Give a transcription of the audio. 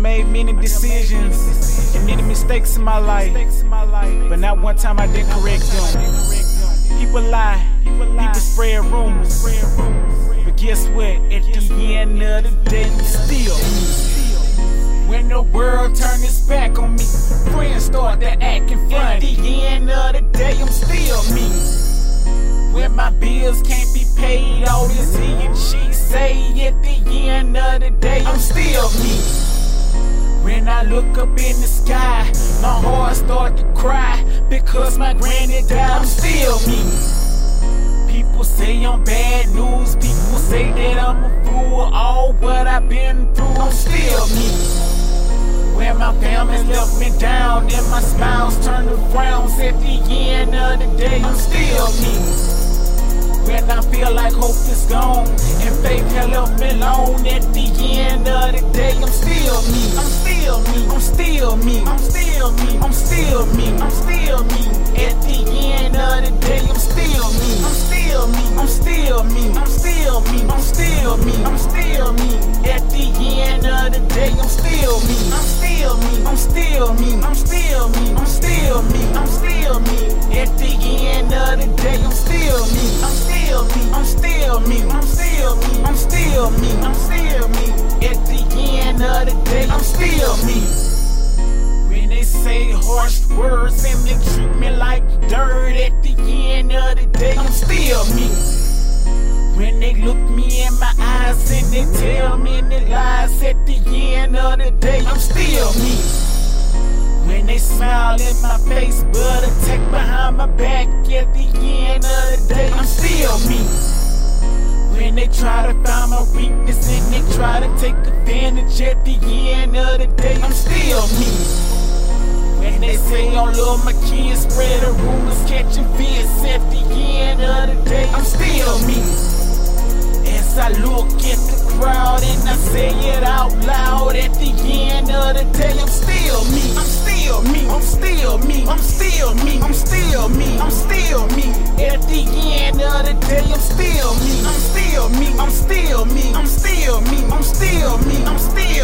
made many decisions and many mistakes in my life, but not one time I didn't correct them. People lie, people spread rumors, but guess what? At the end of the day, I'm still. When the world turns its back on me, friends start to act in front. At the end of the day, I'm still me. When my bills can't be paid, all this he and she say at the end of the day, I'm still me. When I look up in the sky, my heart start to cry because my granny died. I'm still me. People say I'm bad news. People say that I'm a fool. All what I've been through, I'm still me. When my family left me down, and my smiles turned to frowns at the end of the day, I'm still me. When I feel like hope is gone and faith has left me alone, at the end of the day, I'm still me. I'm still me. I'm still me. I'm still me. I'm still me. I'm still me. At the end of the day, of the day, I'm still me. When they say harsh words and they treat me like dirt, at the end of the day, I'm still me. When they look me in my eyes and they tell me the lies, at the end of the day, I'm still me. When they smile in my face, but attack behind my back, at the end of the day, I'm still me. When they try to find my weakness and they try to take advantage, at the end of the day, I'm still me. When they say I love my kids, spreading rumors, catching fits, at the end of the day, I'm still me. As I look at the crowd and I say it out loud, at the end of the day, I'm still me. I'm still me. I'm still me. I'm still me. I'm still me. I'm still me. At the end of the day, I'm still me. I'm still still me. I'm still me. I'm still me. I'm still me. I'm still